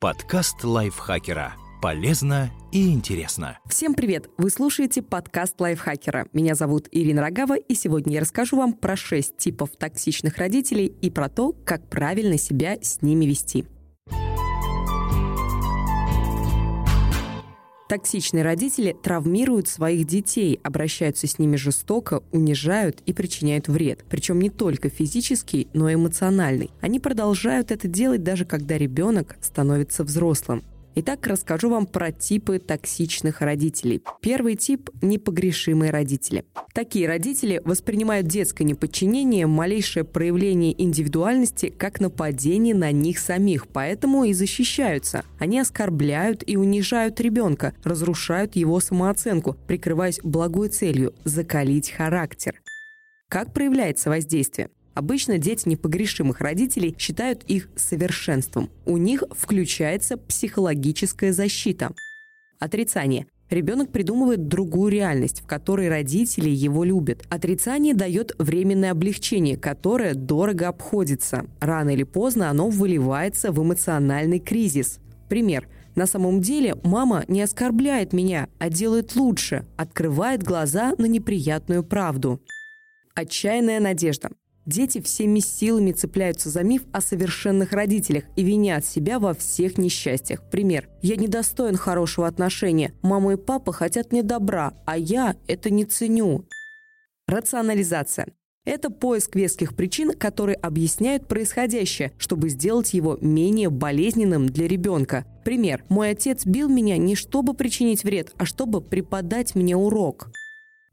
Подкаст лайфхакера. Полезно и интересно. Всем привет! Вы слушаете подкаст лайфхакера. Меня зовут Ирина Рогава, и сегодня я расскажу вам про 6 типов токсичных родителей и про то, как правильно себя с ними вести. Токсичные родители травмируют своих детей, обращаются с ними жестоко, унижают и причиняют вред. Причем не только физический, но и эмоциональный. Они продолжают это делать даже когда ребенок становится взрослым. Итак, расскажу вам про типы токсичных родителей. Первый тип – непогрешимые родители. Такие родители воспринимают детское неподчинение, малейшее проявление индивидуальности как нападение на них самих, поэтому и защищаются. Они оскорбляют и унижают ребенка, разрушают его самооценку, прикрываясь благой целью – закалить характер. Как проявляется воздействие? Обычно дети непогрешимых родителей считают их совершенством. У них включается психологическая защита. Отрицание. Ребенок придумывает другую реальность, в которой родители его любят. Отрицание дает временное облегчение, которое дорого обходится. Рано или поздно оно выливается в эмоциональный кризис. Пример. На самом деле мама не оскорбляет меня, а делает лучше, открывает глаза на неприятную правду. Отчаянная надежда. Дети всеми силами цепляются за миф о совершенных родителях и винят себя во всех несчастьях. Пример. «Я недостоин хорошего отношения. Мама и папа хотят мне добра, а я это не ценю». Рационализация. Это поиск веских причин, которые объясняют происходящее, чтобы сделать его менее болезненным для ребенка. Пример. «Мой отец бил меня не чтобы причинить вред, а чтобы преподать мне урок».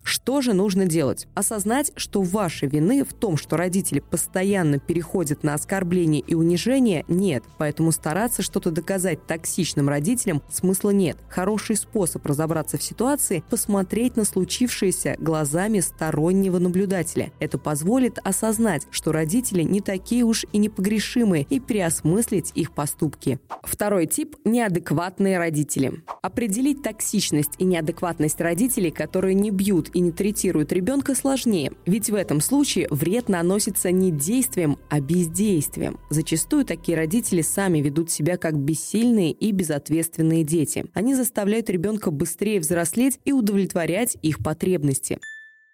Что же нужно делать? Осознать, что вашей вины в том, что родители постоянно переходят на оскорбление и унижение, нет. Поэтому стараться что-то доказать токсичным родителям смысла нет. Хороший способ разобраться в ситуации – посмотреть на случившееся глазами стороннего наблюдателя. Это позволит осознать, что родители не такие уж и непогрешимые, и переосмыслить их поступки. Второй тип – неадекватные родители. Определить токсичность и неадекватность родителей, которые не бьют и не третируют ребенка, сложнее. Ведь в этом случае вред наносится не действием, а бездействием. Зачастую такие родители сами ведут себя как бессильные и безответственные дети. Они заставляют ребенка быстрее взрослеть и удовлетворять их потребности.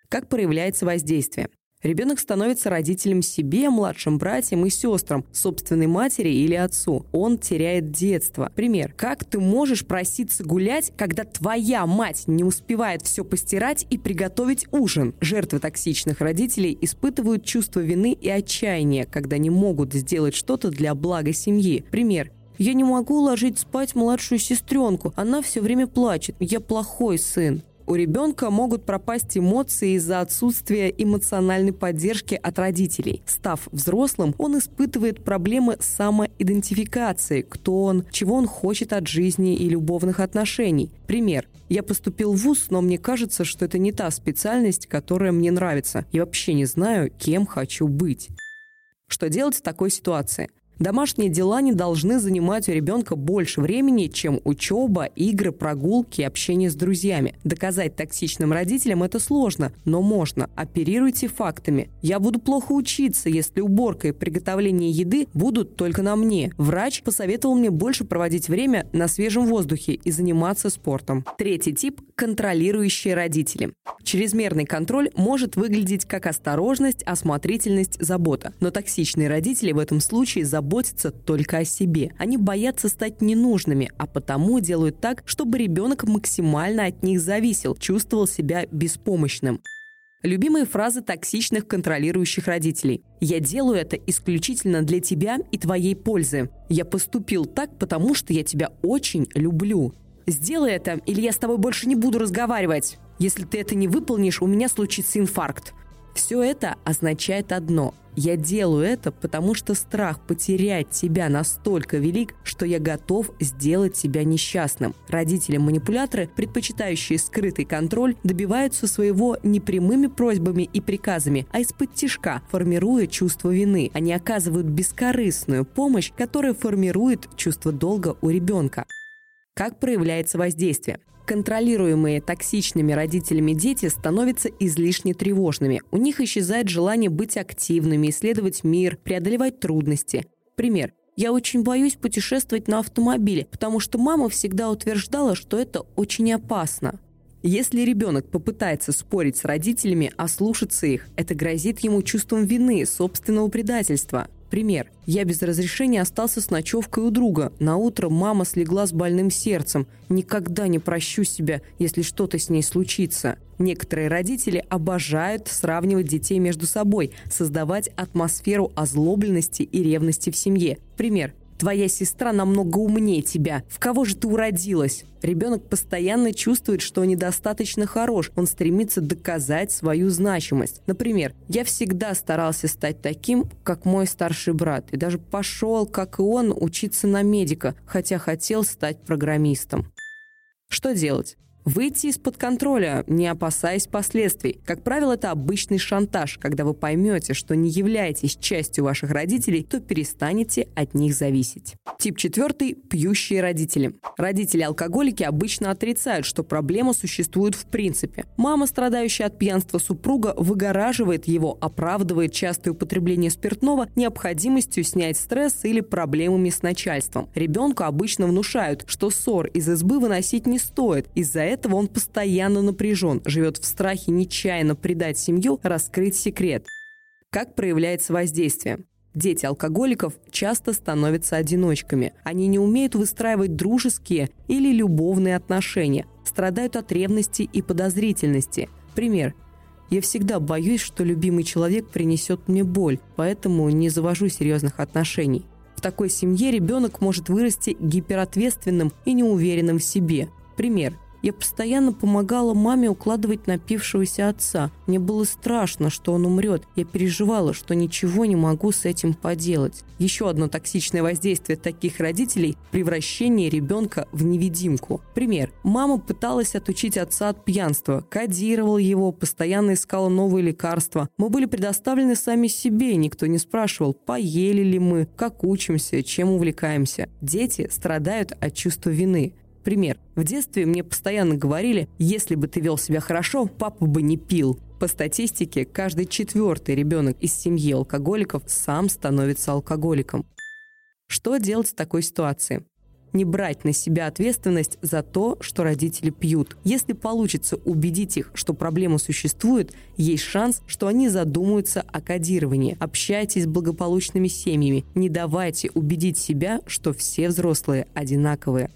Как проявляется воздействие? Ребенок становится родителем себе, младшим братьям и сестрам, собственной матери или отцу. Он теряет детство. Пример. Как ты можешь проситься гулять, когда твоя мать не успевает все постирать и приготовить ужин? Жертвы токсичных родителей испытывают чувство вины и отчаяния, когда не могут сделать что-то для блага семьи. Пример. Я не могу уложить спать младшую сестренку. Она все время плачет. Я плохой сын. У ребенка могут пропасть эмоции из-за отсутствия эмоциональной поддержки от родителей. Став взрослым, он испытывает проблемы самоидентификации, кто он, чего он хочет от жизни и любовных отношений. Пример. Я поступил в ВУЗ, но мне кажется, что это не та специальность, которая мне нравится. Я вообще не знаю, кем хочу быть. Что делать в такой ситуации? Домашние дела не должны занимать у ребенка больше времени, чем учеба, игры, прогулки, общение с друзьями. Доказать токсичным родителям это сложно, но можно. Оперируйте фактами. Я буду плохо учиться, если уборка и приготовление еды будут только на мне. Врач посоветовал мне больше проводить время на свежем воздухе и заниматься спортом. Третий тип – контролирующие родители. Чрезмерный контроль может выглядеть как осторожность, осмотрительность, забота. Но токсичные родители в этом случае заботятся заботятся только о себе. Они боятся стать ненужными, а потому делают так, чтобы ребенок максимально от них зависел, чувствовал себя беспомощным. Любимые фразы токсичных контролирующих родителей. «Я делаю это исключительно для тебя и твоей пользы. Я поступил так, потому что я тебя очень люблю. Сделай это, или я с тобой больше не буду разговаривать. Если ты это не выполнишь, у меня случится инфаркт. Все это означает одно. Я делаю это, потому что страх потерять себя настолько велик, что я готов сделать себя несчастным. Родители-манипуляторы, предпочитающие скрытый контроль, добиваются своего не прямыми просьбами и приказами, а из-под тишка, формируя чувство вины. Они оказывают бескорыстную помощь, которая формирует чувство долга у ребенка. Как проявляется воздействие? Контролируемые токсичными родителями дети становятся излишне тревожными. У них исчезает желание быть активными, исследовать мир, преодолевать трудности. Пример. Я очень боюсь путешествовать на автомобиле, потому что мама всегда утверждала, что это очень опасно. Если ребенок попытается спорить с родителями, а слушаться их, это грозит ему чувством вины, собственного предательства. Пример. Я без разрешения остался с ночевкой у друга. На утро мама слегла с больным сердцем. Никогда не прощу себя, если что-то с ней случится. Некоторые родители обожают сравнивать детей между собой, создавать атмосферу озлобленности и ревности в семье. Пример. Твоя сестра намного умнее тебя. В кого же ты уродилась? Ребенок постоянно чувствует, что недостаточно хорош. Он стремится доказать свою значимость. Например, я всегда старался стать таким, как мой старший брат. И даже пошел, как и он, учиться на медика, хотя хотел стать программистом. Что делать? Выйти из-под контроля, не опасаясь последствий. Как правило, это обычный шантаж. Когда вы поймете, что не являетесь частью ваших родителей, то перестанете от них зависеть. Тип четвертый – пьющие родители. Родители-алкоголики обычно отрицают, что проблема существует в принципе. Мама, страдающая от пьянства супруга, выгораживает его, оправдывает частое употребление спиртного необходимостью снять стресс или проблемами с начальством. Ребенку обычно внушают, что ссор из избы выносить не стоит. Из-за этого он постоянно напряжен, живет в страхе нечаянно предать семью, раскрыть секрет. Как проявляется воздействие? Дети алкоголиков часто становятся одиночками. Они не умеют выстраивать дружеские или любовные отношения, страдают от ревности и подозрительности. Пример. Я всегда боюсь, что любимый человек принесет мне боль, поэтому не завожу серьезных отношений. В такой семье ребенок может вырасти гиперответственным и неуверенным в себе. Пример. Я постоянно помогала маме укладывать напившегося отца. Мне было страшно, что он умрет. Я переживала, что ничего не могу с этим поделать. Еще одно токсичное воздействие таких родителей – превращение ребенка в невидимку. Пример. Мама пыталась отучить отца от пьянства, кодировала его, постоянно искала новые лекарства. Мы были предоставлены сами себе, никто не спрашивал, поели ли мы, как учимся, чем увлекаемся. Дети страдают от чувства вины. Пример. В детстве мне постоянно говорили, если бы ты вел себя хорошо, папа бы не пил. По статистике, каждый четвертый ребенок из семьи алкоголиков сам становится алкоголиком. Что делать в такой ситуации? Не брать на себя ответственность за то, что родители пьют. Если получится убедить их, что проблема существует, есть шанс, что они задумаются о кодировании. Общайтесь с благополучными семьями. Не давайте убедить себя, что все взрослые одинаковые.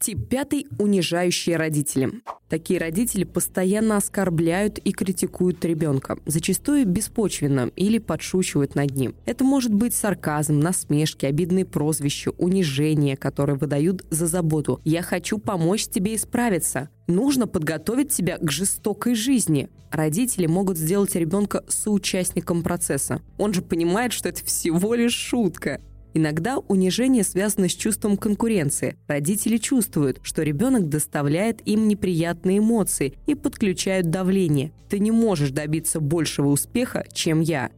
Тип пятый – унижающие родители. Такие родители постоянно оскорбляют и критикуют ребенка, зачастую беспочвенно или подшучивают над ним. Это может быть сарказм, насмешки, обидные прозвища, унижение, которые выдают за заботу. «Я хочу помочь тебе исправиться», Нужно подготовить себя к жестокой жизни. Родители могут сделать ребенка соучастником процесса. Он же понимает, что это всего лишь шутка. Иногда унижение связано с чувством конкуренции. Родители чувствуют, что ребенок доставляет им неприятные эмоции и подключают давление. Ты не можешь добиться большего успеха, чем я.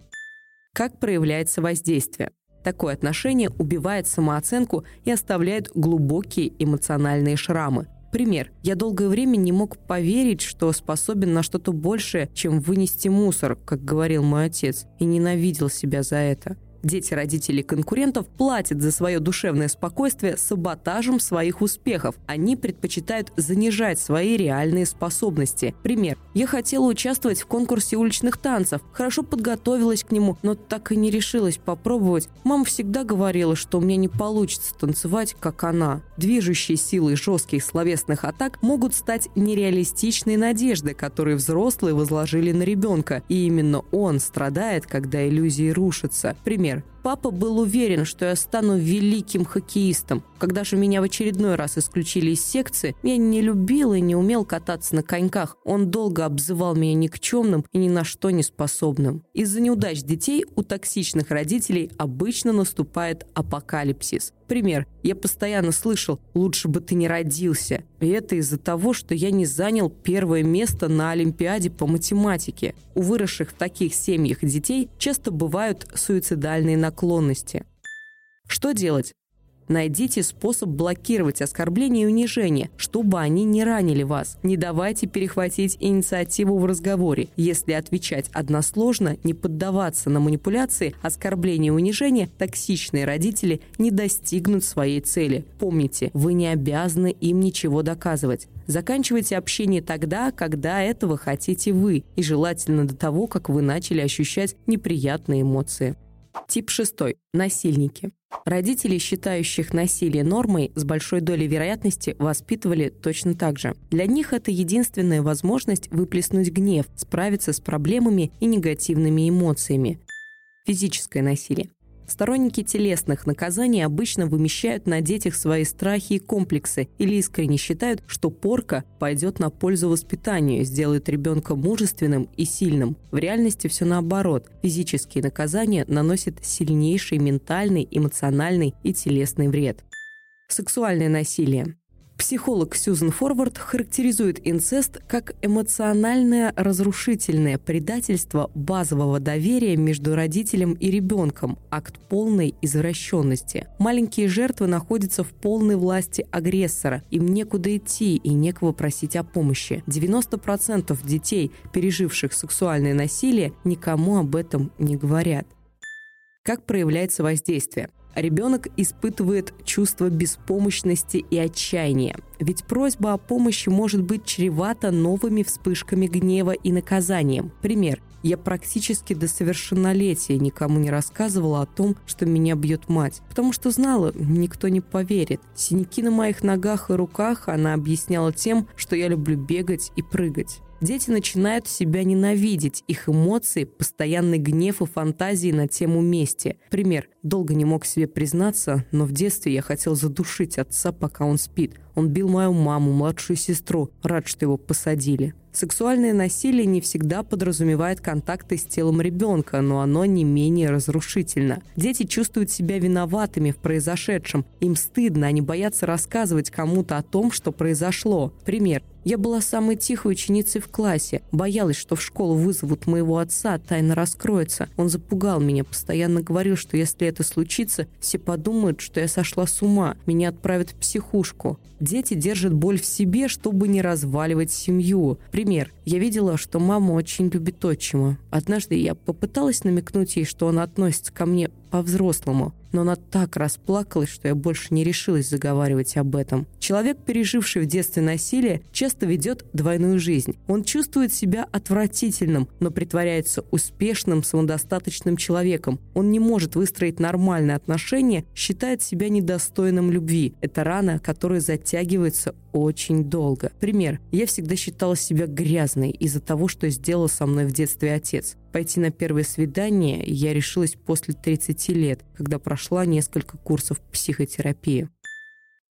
Как проявляется воздействие? Такое отношение убивает самооценку и оставляет глубокие эмоциональные шрамы. Пример. Я долгое время не мог поверить, что способен на что-то большее, чем вынести мусор, как говорил мой отец, и ненавидел себя за это. Дети родителей конкурентов платят за свое душевное спокойствие саботажем своих успехов. Они предпочитают занижать свои реальные способности. Пример. Я хотела участвовать в конкурсе уличных танцев. Хорошо подготовилась к нему, но так и не решилась попробовать. Мама всегда говорила, что у меня не получится танцевать, как она. Движущей силой жестких словесных атак могут стать нереалистичные надежды, которые взрослые возложили на ребенка. И именно он страдает, когда иллюзии рушатся. Пример папа был уверен, что я стану великим хоккеистом. Когда же меня в очередной раз исключили из секции, я не любил и не умел кататься на коньках. Он долго обзывал меня никчемным и ни на что не способным. Из-за неудач детей у токсичных родителей обычно наступает апокалипсис. Пример. Я постоянно слышал «лучше бы ты не родился». И это из-за того, что я не занял первое место на Олимпиаде по математике. У выросших в таких семьях детей часто бывают суицидальные наклонности. Что делать? Найдите способ блокировать оскорбления и унижения, чтобы они не ранили вас. Не давайте перехватить инициативу в разговоре. Если отвечать односложно, не поддаваться на манипуляции, оскорбления и унижения, токсичные родители не достигнут своей цели. Помните, вы не обязаны им ничего доказывать. Заканчивайте общение тогда, когда этого хотите вы, и желательно до того, как вы начали ощущать неприятные эмоции. Тип шестой. Насильники. Родители, считающих насилие нормой, с большой долей вероятности воспитывали точно так же. Для них это единственная возможность выплеснуть гнев, справиться с проблемами и негативными эмоциями. Физическое насилие. Сторонники телесных наказаний обычно вымещают на детях свои страхи и комплексы или искренне считают, что порка пойдет на пользу воспитанию, сделает ребенка мужественным и сильным. В реальности все наоборот. Физические наказания наносят сильнейший ментальный, эмоциональный и телесный вред. Сексуальное насилие. Психолог Сьюзен Форвард характеризует инцест как эмоциональное разрушительное предательство базового доверия между родителем и ребенком, акт полной извращенности. Маленькие жертвы находятся в полной власти агрессора, им некуда идти и некого просить о помощи. 90% детей, переживших сексуальное насилие, никому об этом не говорят. Как проявляется воздействие? Ребенок испытывает чувство беспомощности и отчаяния. Ведь просьба о помощи может быть чревата новыми вспышками гнева и наказанием. Пример. Я практически до совершеннолетия никому не рассказывала о том, что меня бьет мать, потому что знала, никто не поверит. Синяки на моих ногах и руках она объясняла тем, что я люблю бегать и прыгать. Дети начинают себя ненавидеть, их эмоции, постоянный гнев и фантазии на тему мести. Пример. Долго не мог себе признаться, но в детстве я хотел задушить отца, пока он спит. Он бил мою маму, младшую сестру. Рад, что его посадили. Сексуальное насилие не всегда подразумевает контакты с телом ребенка, но оно не менее разрушительно. Дети чувствуют себя виноватыми в произошедшем. Им стыдно, они боятся рассказывать кому-то о том, что произошло. Пример. Я была самой тихой ученицей в классе. Боялась, что в школу вызовут моего отца, тайна раскроется. Он запугал меня, постоянно говорил, что если это случится, все подумают, что я сошла с ума, меня отправят в психушку. Дети держат боль в себе, чтобы не разваливать семью. Пример. Я видела, что мама очень любит отчима. Однажды я попыталась намекнуть ей, что он относится ко мне по-взрослому но она так расплакалась, что я больше не решилась заговаривать об этом. Человек, переживший в детстве насилие, часто ведет двойную жизнь. Он чувствует себя отвратительным, но притворяется успешным, самодостаточным человеком. Он не может выстроить нормальные отношения, считает себя недостойным любви. Это рана, которая затягивается очень долго. Пример. Я всегда считала себя грязной из-за того, что сделал со мной в детстве отец. Пойти на первое свидание я решилась после 30 лет, когда прошла несколько курсов психотерапии.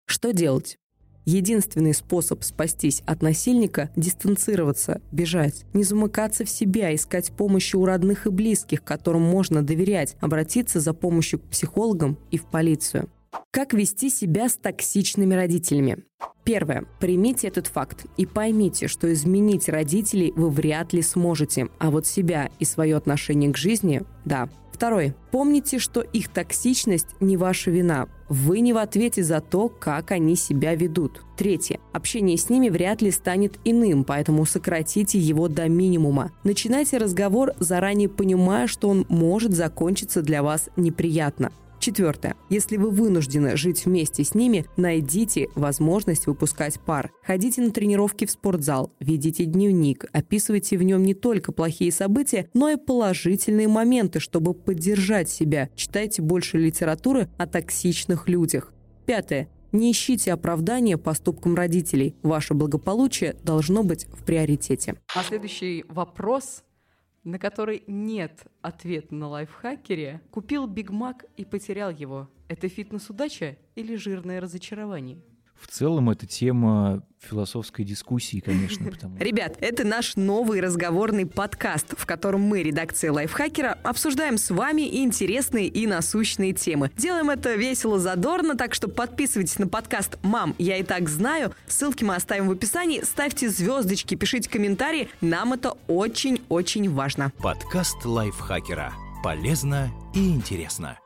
Что делать? Единственный способ спастись от насильника – дистанцироваться, бежать. Не замыкаться в себя, искать помощи у родных и близких, которым можно доверять, обратиться за помощью к психологам и в полицию. Как вести себя с токсичными родителями? Первое. Примите этот факт и поймите, что изменить родителей вы вряд ли сможете, а вот себя и свое отношение к жизни – да. Второе. Помните, что их токсичность не ваша вина. Вы не в ответе за то, как они себя ведут. Третье. Общение с ними вряд ли станет иным, поэтому сократите его до минимума. Начинайте разговор, заранее понимая, что он может закончиться для вас неприятно. Четвертое. Если вы вынуждены жить вместе с ними, найдите возможность выпускать пар. Ходите на тренировки в спортзал, ведите дневник, описывайте в нем не только плохие события, но и положительные моменты, чтобы поддержать себя. Читайте больше литературы о токсичных людях. Пятое. Не ищите оправдания поступкам родителей. Ваше благополучие должно быть в приоритете. А следующий вопрос на который нет ответа на лайфхакере, купил Биг Мак и потерял его. Это фитнес-удача или жирное разочарование? В целом это тема философской дискуссии, конечно. Потому... Ребят, это наш новый разговорный подкаст, в котором мы, редакция Лайфхакера, обсуждаем с вами интересные и насущные темы. Делаем это весело, задорно, так что подписывайтесь на подкаст «Мам, я и так знаю». Ссылки мы оставим в описании. Ставьте звездочки, пишите комментарии. Нам это очень-очень важно. Подкаст Лайфхакера. Полезно и интересно.